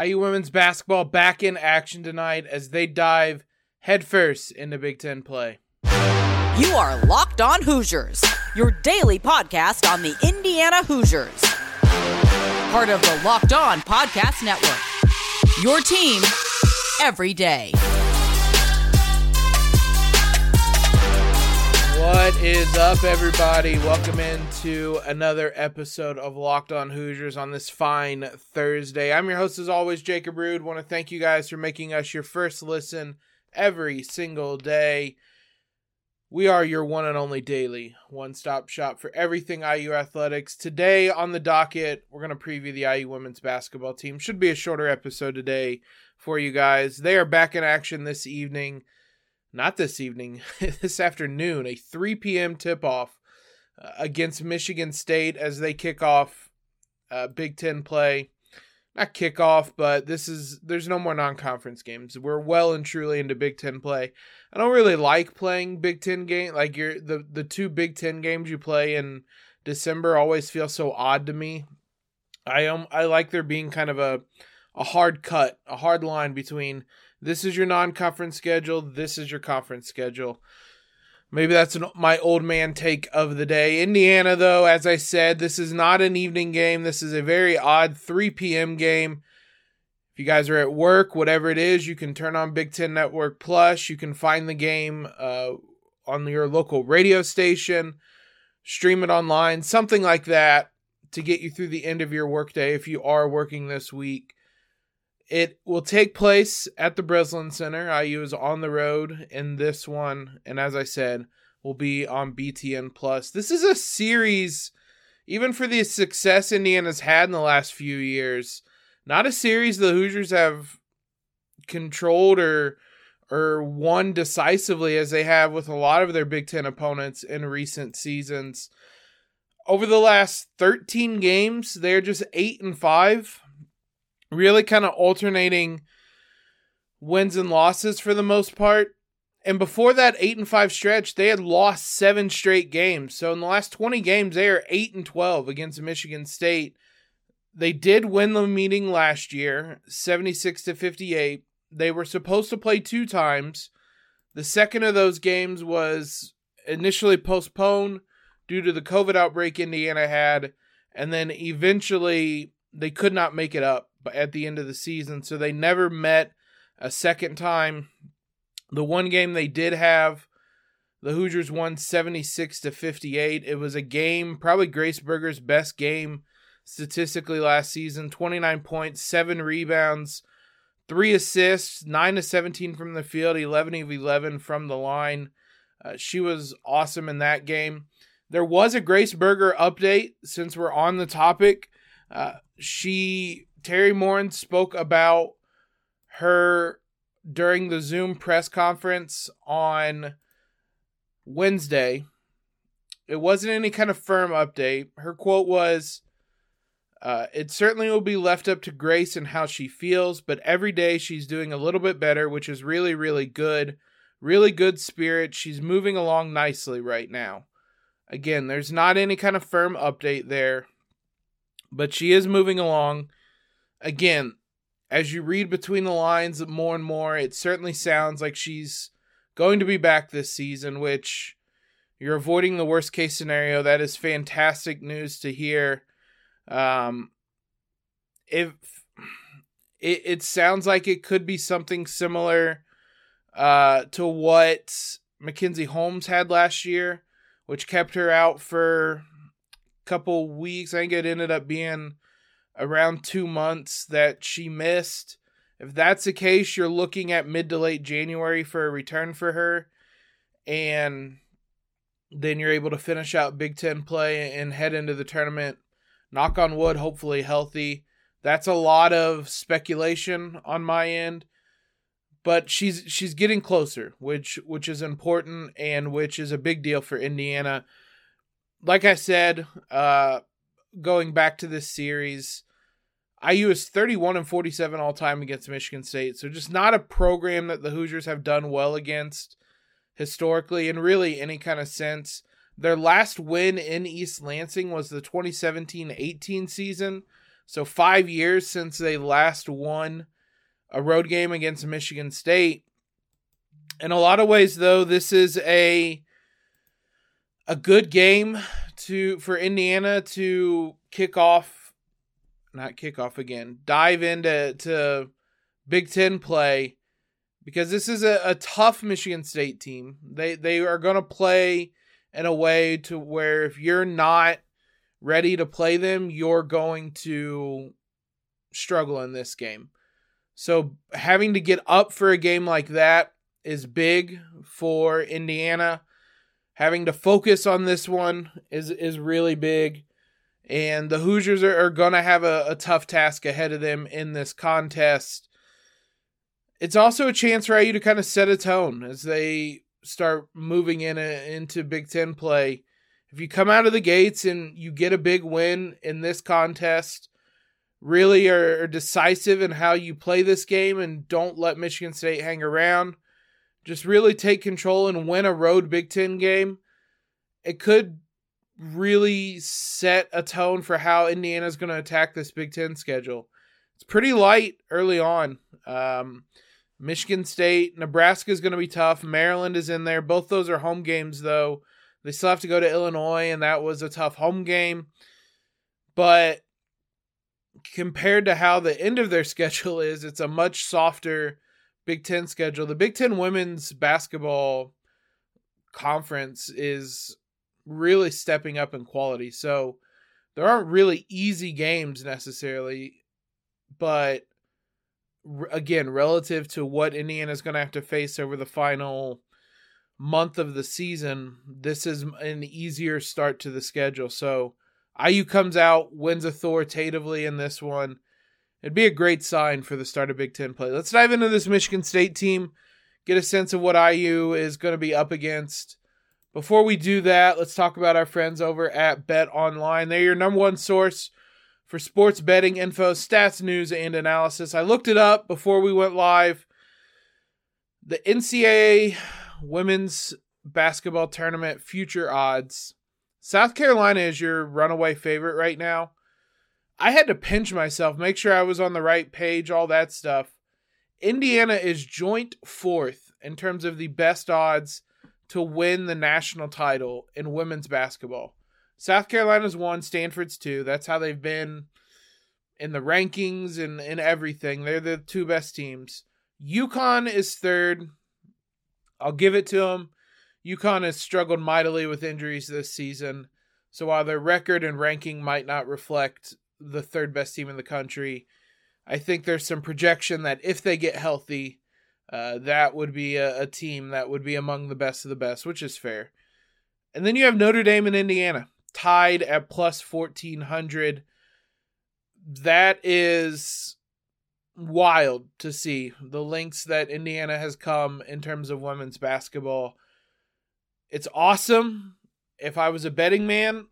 IU women's basketball back in action tonight as they dive headfirst into Big Ten play. You are Locked On Hoosiers, your daily podcast on the Indiana Hoosiers. Part of the Locked On Podcast Network. Your team every day. What is up, everybody? Welcome into another episode of Locked On Hoosiers on this fine Thursday. I'm your host, as always, Jacob Rude. Want to thank you guys for making us your first listen every single day. We are your one and only daily one stop shop for everything IU athletics. Today on the docket, we're going to preview the IU women's basketball team. Should be a shorter episode today for you guys. They are back in action this evening not this evening, this afternoon, a 3 p.m. tip off uh, against Michigan State as they kick off uh, Big Ten play. Not kickoff, but this is there's no more non-conference games. We're well and truly into Big Ten play. I don't really like playing Big Ten game like your the the two Big Ten games you play in December always feel so odd to me. I um I like there being kind of a a hard cut, a hard line between this is your non-conference schedule. This is your conference schedule. Maybe that's an, my old man take of the day. Indiana, though, as I said, this is not an evening game. This is a very odd 3 p.m. game. If you guys are at work, whatever it is, you can turn on Big Ten Network Plus. You can find the game uh, on your local radio station, stream it online, something like that to get you through the end of your workday if you are working this week. It will take place at the Breslin Center. IU is on the road in this one, and as I said, will be on BTN Plus. This is a series, even for the success Indiana's had in the last few years, not a series the Hoosiers have controlled or or won decisively as they have with a lot of their Big Ten opponents in recent seasons. Over the last 13 games, they're just 8 and 5 really kind of alternating wins and losses for the most part. And before that 8 and 5 stretch, they had lost 7 straight games. So in the last 20 games, they are 8 and 12 against Michigan State. They did win the meeting last year, 76 to 58. They were supposed to play two times. The second of those games was initially postponed due to the COVID outbreak Indiana had, and then eventually they could not make it up at the end of the season, so they never met a second time. The one game they did have, the Hoosiers won 76 to 58. It was a game, probably Grace Berger's best game statistically last season 29 points, 7 rebounds, 3 assists, 9 to 17 from the field, 11 of 11 from the line. Uh, she was awesome in that game. There was a Grace Berger update since we're on the topic. Uh, she Teri Moren spoke about her during the Zoom press conference on Wednesday. It wasn't any kind of firm update. Her quote was uh, It certainly will be left up to Grace and how she feels, but every day she's doing a little bit better, which is really, really good. Really good spirit. She's moving along nicely right now. Again, there's not any kind of firm update there, but she is moving along again, as you read between the lines more and more, it certainly sounds like she's going to be back this season, which you're avoiding the worst case scenario. That is fantastic news to hear. Um, if it, it sounds like it could be something similar uh, to what Mackenzie Holmes had last year, which kept her out for a couple weeks. I think it ended up being around two months that she missed. If that's the case, you're looking at mid to late January for a return for her. And then you're able to finish out Big Ten play and head into the tournament. Knock on wood, hopefully healthy. That's a lot of speculation on my end. But she's she's getting closer, which which is important and which is a big deal for Indiana. Like I said, uh going back to this series, IU is 31 and 47 all time against Michigan State. So just not a program that the Hoosiers have done well against historically in really any kind of sense. Their last win in East Lansing was the 2017-18 season. So, five years since they last won a road game against Michigan State. In a lot of ways, though, this is a a good game to for Indiana to kick off, not kick off again, dive into to Big Ten play because this is a, a tough Michigan State team. They they are going to play in a way to where if you're not ready to play them, you're going to struggle in this game. So having to get up for a game like that is big for Indiana. Having to focus on this one is is really big. And the Hoosiers are, are going to have a, a tough task ahead of them in this contest. It's also a chance for IU to kind of set a tone as they start moving in a, into Big Ten play. If you come out of the gates and you get a big win in this contest, really are, are decisive in how you play this game and don't let Michigan State hang around. Just really take control and win a road Big Ten game. It could really set a tone for how Indiana's going to attack this Big Ten schedule. It's pretty light early on. Um, Michigan State, Nebraska is going to be tough. Maryland is in there. Both those are home games, though. They still have to go to Illinois, and that was a tough home game. But compared to how the end of their schedule is, it's a much softer Big Ten schedule. The Big Ten women's basketball conference is really stepping up in quality. So there aren't really easy games necessarily, but again, relative to what Indiana is going to have to face over the final month of the season, this is an easier start to the schedule. So IU comes out, wins authoritatively in this one. It'd be a great sign for the start of Big Ten play. Let's dive into this Michigan State team, get a sense of what IU is going to be up against. Before we do that, let's talk about our friends over at Bet Online. They're your number one source for sports betting info, stats, news, and analysis. I looked it up before we went live. The NCAA women's basketball tournament future odds South Carolina is your runaway favorite right now. I had to pinch myself, make sure I was on the right page, all that stuff. Indiana is joint fourth in terms of the best odds to win the national title in women's basketball. South Carolina's one, Stanford's two. That's how they've been in the rankings and in everything. They're the two best teams. UConn is third. I'll give it to them. UConn has struggled mightily with injuries this season. So while their record and ranking might not reflect the third best team in the country, I think there's some projection that if they get healthy, uh, that would be a, a, team that would be among the best of the best, which is fair. And then you have Notre Dame and Indiana tied at plus 1400. That is wild to see the links that Indiana has come in terms of women's basketball it's awesome. If I was a betting man,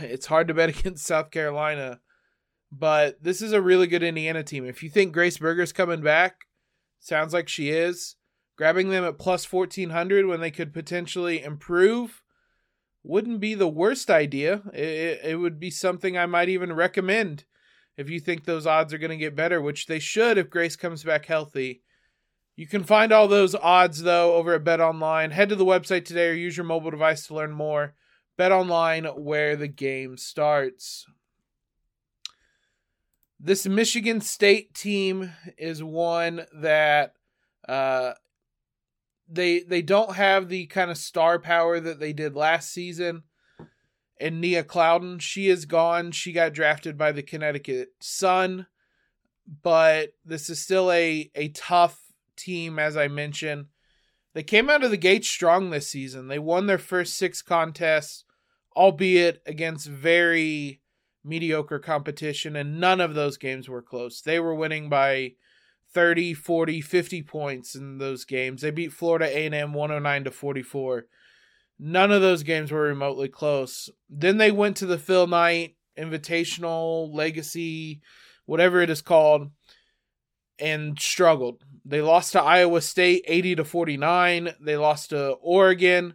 it's hard to bet against South Carolina. But this is a really good Indiana team. If you think Grace Berger's coming back, sounds like she is. Grabbing them at plus 1400 when they could potentially improve wouldn't be the worst idea. It, it would be something I might even recommend if you think those odds are going to get better, which they should if Grace comes back healthy. You can find all those odds though over at Bet Online. Head to the website today or use your mobile device to learn more. Bet Online, where the game starts. This Michigan State team is one that uh, they they don't have the kind of star power that they did last season. And Nia Clouden, she is gone. She got drafted by the Connecticut Sun, but this is still a a tough team, as I mentioned. They came out of the gate strong this season. They won their first six contests, albeit against very mediocre competition, and none of those games were close. They were winning by 30, 40, 50 points in those games. They beat Florida A&M 109 to 44. None of those games were remotely close. Then they went to the Phil Knight Invitational Legacy, whatever it is called, and struggled. They lost to Iowa State 80 to 49. They lost to Oregon.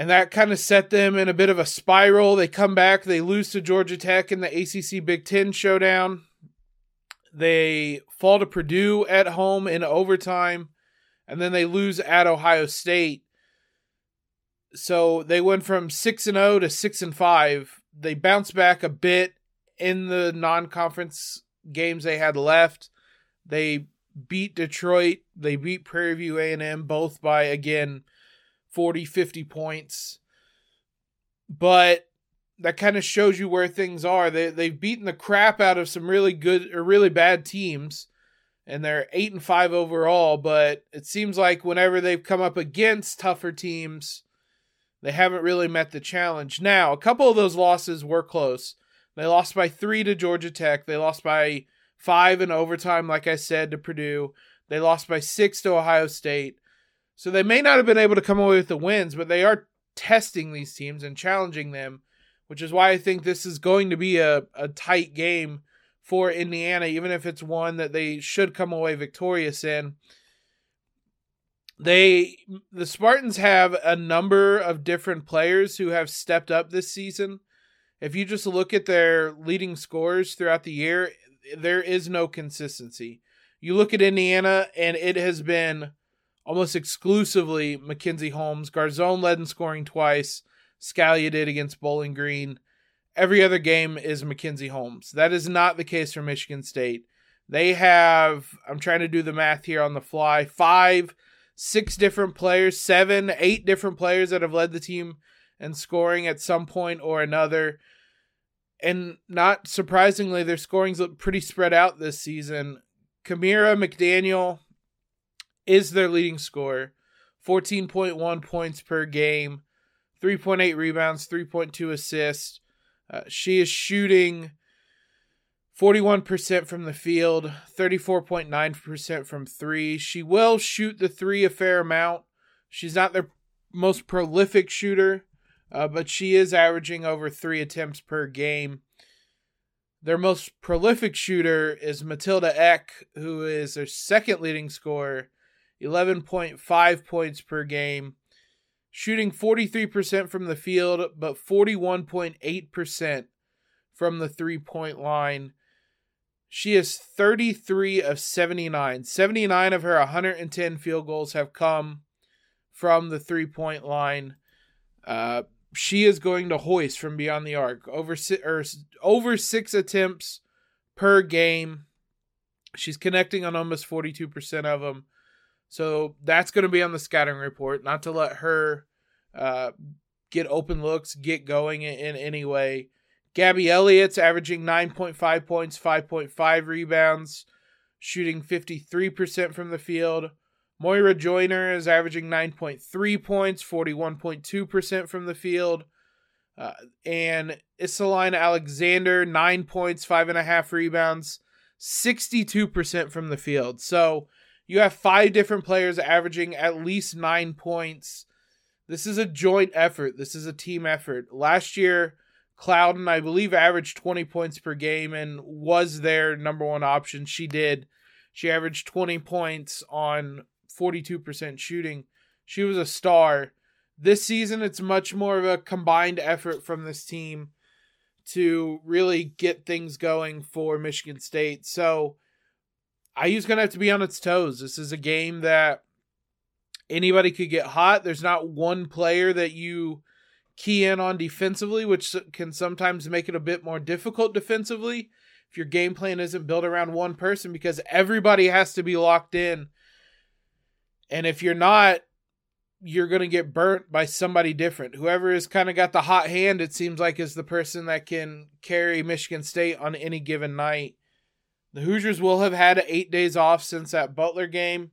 And that kind of set them in a bit of a spiral. They come back, they lose to Georgia Tech in the ACC Big Ten showdown. They fall to Purdue at home in overtime, and then they lose at Ohio State. So they went from 6 and 0 to 6 and 5. They bounced back a bit in the non-conference games they had left. They beat Detroit, they beat Prairie View A&M both by again 40 50 points. But that kind of shows you where things are. They they've beaten the crap out of some really good or really bad teams and they're 8 and 5 overall, but it seems like whenever they've come up against tougher teams, they haven't really met the challenge. Now, a couple of those losses were close. They lost by 3 to Georgia Tech. They lost by 5 in overtime like I said to Purdue. They lost by 6 to Ohio State. So they may not have been able to come away with the wins, but they are testing these teams and challenging them, which is why I think this is going to be a, a tight game for Indiana, even if it's one that they should come away victorious in. They the Spartans have a number of different players who have stepped up this season. If you just look at their leading scores throughout the year, there is no consistency. You look at Indiana, and it has been almost exclusively Mackenzie Holmes. Garzon led in scoring twice. Scalia did against Bowling Green. Every other game is Mackenzie Holmes. That is not the case for Michigan State. They have, I'm trying to do the math here on the fly, five, six different players, seven, eight different players that have led the team in scoring at some point or another. And not surprisingly, their scoring's look pretty spread out this season. Kamaria McDaniel, is their leading scorer. 14.1 points per game, 3.8 rebounds, 3.2 assists. Uh, she is shooting 41% from the field, 34.9% from three. She will shoot the three a fair amount. She's not their most prolific shooter, uh, but she is averaging over three attempts per game. Their most prolific shooter is Matilda Ekh, who is their second leading scorer 11.5 points per game, shooting 43% from the field, but 41.8% from the three point line. She is 33 of 79. 79 of her 110 field goals have come from the three point line. Uh, she is going to hoist from beyond the arc over si- over six attempts per game. She's connecting on almost 42% of them. So that's going to be on the scouting report, not to let her uh, get open looks, get going in, any way. Gabby Elliott's averaging 9.5 points, 5.5 rebounds, shooting 53% from the field. Moira Joiner is averaging 9.3 points, 41.2% from the field. Uh, and Isaline Alexander, 9 points, 5.5 rebounds, 62% from the field. So you have five different players averaging at least nine points. This is a joint effort. This is a team effort. Last year, Clouden, I believe, averaged 20 points per game and was their number one option. She did. She averaged 20 points on 42% shooting. She was a star. This season, it's much more of a combined effort from this team to really get things going for Michigan State. So, IU's going to have to be on its toes. This is a game that anybody could get hot. There's not one player that you key in on defensively, which can sometimes make it a bit more difficult defensively if your game plan isn't built around one person because everybody has to be locked in. And if you're not, you're going to get burnt by somebody different. Whoever has kind of got the hot hand, it seems like, is the person that can carry Michigan State on any given night. The Hoosiers will have had eight days off since that Butler game,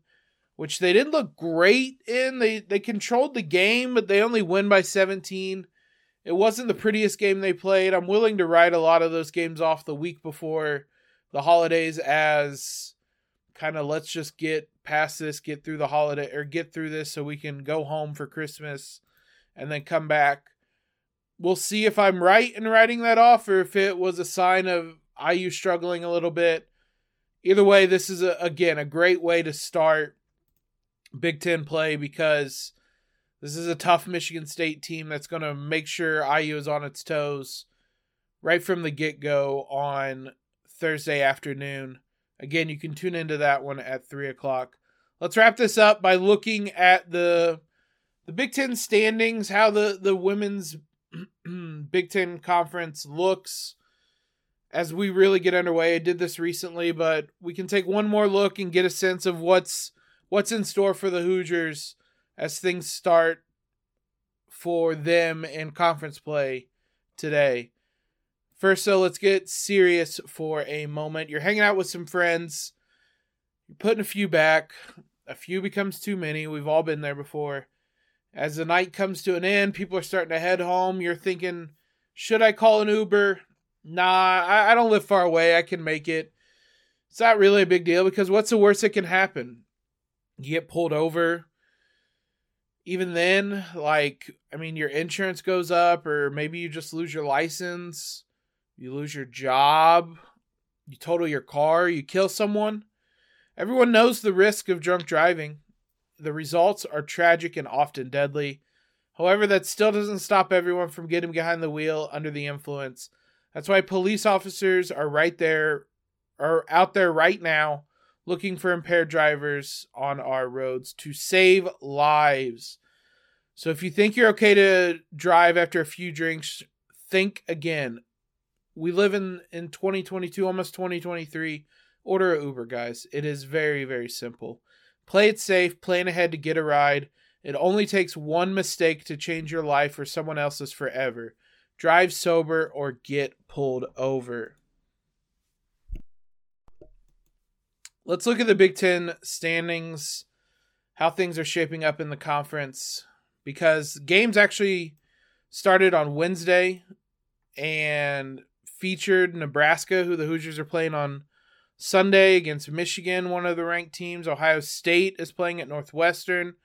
which they didn't look great in. They they controlled the game, but they only win by 17. It wasn't the prettiest game they played. I'm willing to write a lot of those games off the week before the holidays as kind of let's just get past this, get through the holiday or get through this so we can go home for Christmas and then come back. We'll see if I'm right in writing that off or if it was a sign of IU struggling a little bit. Either way, this is a, again a great way to start Big Ten play because This is a tough Michigan State team that's going to make sure IU is on its toes right from the get go on Thursday afternoon. Again, you can tune into that one at 3 o'clock. Let's wrap this up by looking at the the Big Ten standings, how the, the women's Big Ten conference looks as we really get underway. I did this recently, but we can take one more look and get a sense of what's what's in store for the Hoosiers as things start for them in conference play today. First, so let's get serious for a moment. You're hanging out with some friends, you're putting a few back, a few becomes too many. We've all been there before. As the night comes to an end, people are starting to head home. You're thinking, should I call an Uber? Nah, I, I don't live far away. I can make it. It's not really a big deal because what's the worst that can happen? You get pulled over. Even then, like, I mean, your insurance goes up, or maybe you just lose your license, you lose your job, you total your car, you kill someone. Everyone knows the risk of drunk driving. The results are tragic and often deadly. However, that still doesn't stop everyone from getting behind the wheel under the influence. That's why police officers are right there, are out there right now, looking for impaired drivers on our roads to save lives. So if you think you're okay to drive after a few drinks, think again. We live in in 2022, almost 2023. Order a Uber, guys. It is very very simple. Play it safe, plan ahead to get a ride. It only takes one mistake to change your life or someone else's forever. Drive sober or get pulled over. Let's look at the Big Ten standings, how things are shaping up in the conference, because games actually started on Wednesday and featured Nebraska, who the Hoosiers are playing on Sunday against Michigan, one of the ranked teams. Ohio State is playing at Northwestern.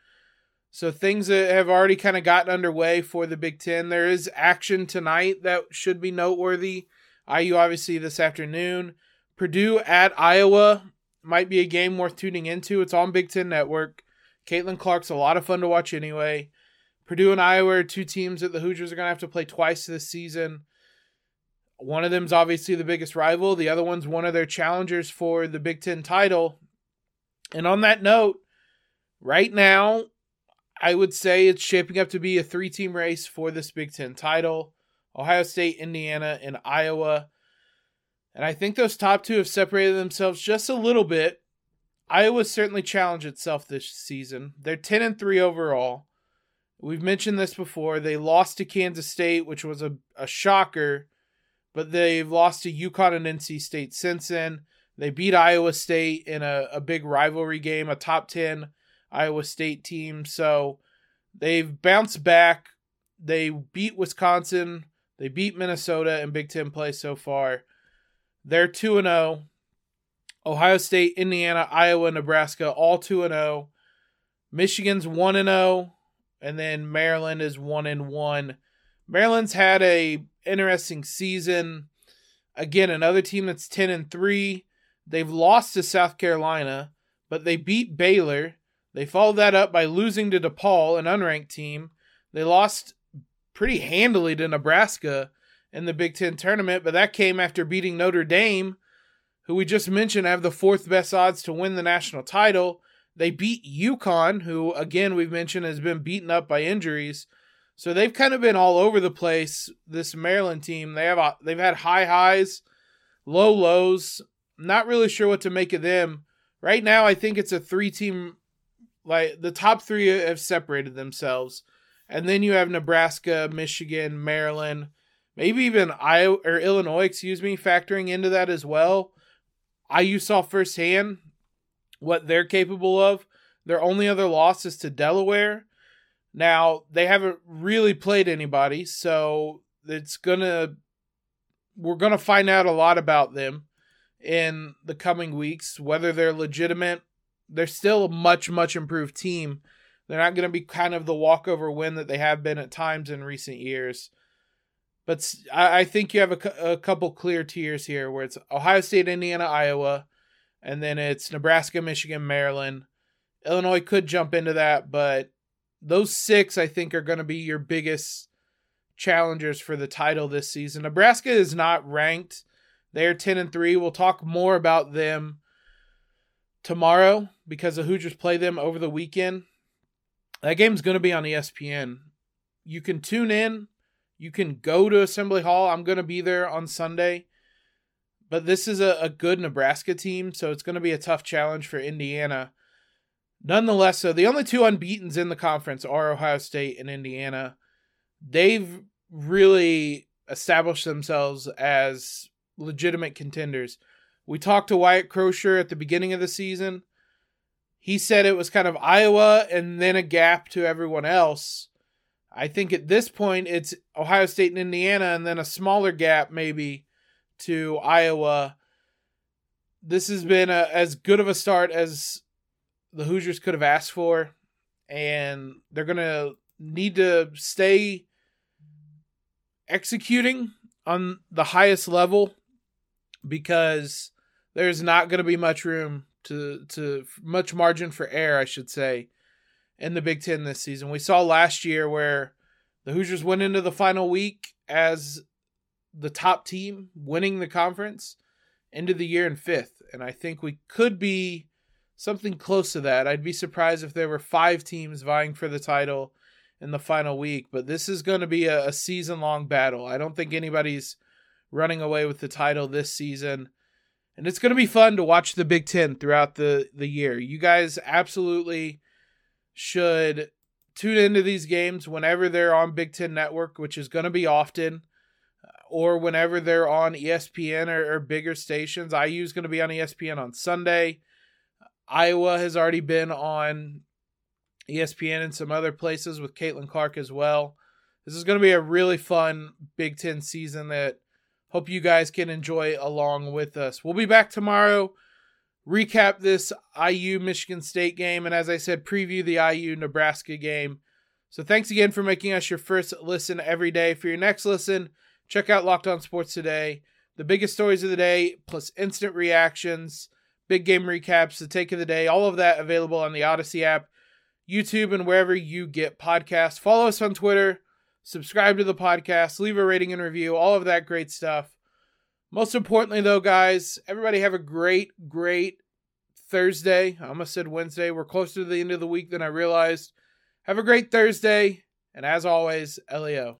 So things have already kind of gotten underway for the Big Ten. There is action tonight that should be noteworthy. IU obviously this afternoon. Purdue at Iowa might be a game worth tuning into. It's on Big Ten Network. Caitlin Clark's a lot of fun to watch anyway. Purdue and Iowa are two teams that the Hoosiers are going to have to play twice this season. One of them's obviously the biggest rival. The other one's one of their challengers for the Big Ten title. And on that note, right now, I would say it's shaping up to be a three team race for this Big Ten title Ohio State, Indiana, and Iowa. And I think those top two have separated themselves just a little bit. Iowa certainly challenged itself this season. They're 10 and 3 overall. We've mentioned this before. They lost to Kansas State, which was a, a shocker but they've lost to UConn and NC State since then. They beat Iowa State in a, a big rivalry game, a top 10 Iowa State team. So they've bounced back. They beat Wisconsin. They beat Minnesota in Big Ten play so far. They're 2 0. Ohio State, Indiana, Iowa, Nebraska, all 2 0. Michigan's 1 0. And then Maryland is 1 1. Maryland's had a interesting season. Again, another team that's 10 and 3. They've lost to South Carolina, but they beat Baylor. They followed that up by losing to DePaul, an unranked team. They lost pretty handily to Nebraska in the Big Ten tournament, but that came after beating Notre Dame, who we just mentioned have the fourth best odds to win the national title. They beat UConn, who, again, we've mentioned has been beaten up by injuries. So they've kind of been all over the place. This Maryland team, they have they've had high highs, low lows. Not really sure what to make of them. Right now, I think it's a three team. Like the top three have separated themselves, and then you have Nebraska, Michigan, Maryland, maybe even Iowa or Illinois. Excuse me, factoring into that as well. IU saw firsthand what they're capable of. Their only other loss is to Delaware now, they haven't really played anybody, so it's gonna we're gonna find out a lot about them in the coming weeks, whether they're legitimate. They're still a much, much improved team. They're not going to be kind of the walkover win that they have been at times in recent years. But I think you have a, a couple clear tiers here where it's Ohio State, Indiana, Iowa, and then it's Nebraska, Michigan, Maryland. Illinois could jump into that, but those six, I think, are going to be your biggest challengers for the title this season. Nebraska is not ranked. They're 10 and 3. We'll talk more about them tomorrow because the Hoosiers play them over the weekend. That game's going to be on ESPN. You can tune in. You can go to Assembly Hall. I'm going to be there on Sunday. But this is a, a good Nebraska team, so it's going to be a tough challenge for Indiana. Nonetheless, so the only two unbeatens in the conference are Ohio State and Indiana. They've really established themselves as legitimate contenders. We talked to Wyatt Crosier at the beginning of the season. He said it was kind of Iowa and then a gap to everyone else. I think at this point it's Ohio State and Indiana and then a smaller gap maybe to Iowa. This has been a, as good of a start as the Hoosiers could have asked for, and they're going to need to stay executing on the highest level because there's not going to be much room to to much margin for error, I should say, in the Big Ten this season. We saw last year where the Hoosiers went into the final week as the top team, winning the conference, into the year in fifth, and I think we could be something close to that. I'd be surprised if there were five teams vying for the title in the final week, but this is going to be a, a season long battle. I don't think anybody's running away with the title this season. And it's going to be fun to watch the Big Ten throughout the, the year. You guys absolutely should tune into these games whenever they're on Big Ten Network, which is going to be often, uh, or whenever they're on ESPN or, or bigger stations. IU is going to be on ESPN on Sunday. Iowa has already been on ESPN and some other places with Caitlin Clark as well. This is going to be a really fun Big Ten season that hope you guys can enjoy along with us. We'll be back tomorrow, recap this IU Michigan State game, and as I said, preview the IU Nebraska game. So thanks again for making us your first listen every day. For your next listen, check out Locked On Sports today. The biggest stories of the day, plus instant reactions, big game recaps, the take of the day, all of that available on the Odyssey app. YouTube, and wherever you get podcasts. Follow us on Twitter, subscribe to the podcast, leave a rating and review, all of that great stuff. Most importantly, though, guys, everybody have a great, great Thursday. I almost said Wednesday. We're closer to the end of the week than I realized. Have a great Thursday, and as always, Leo.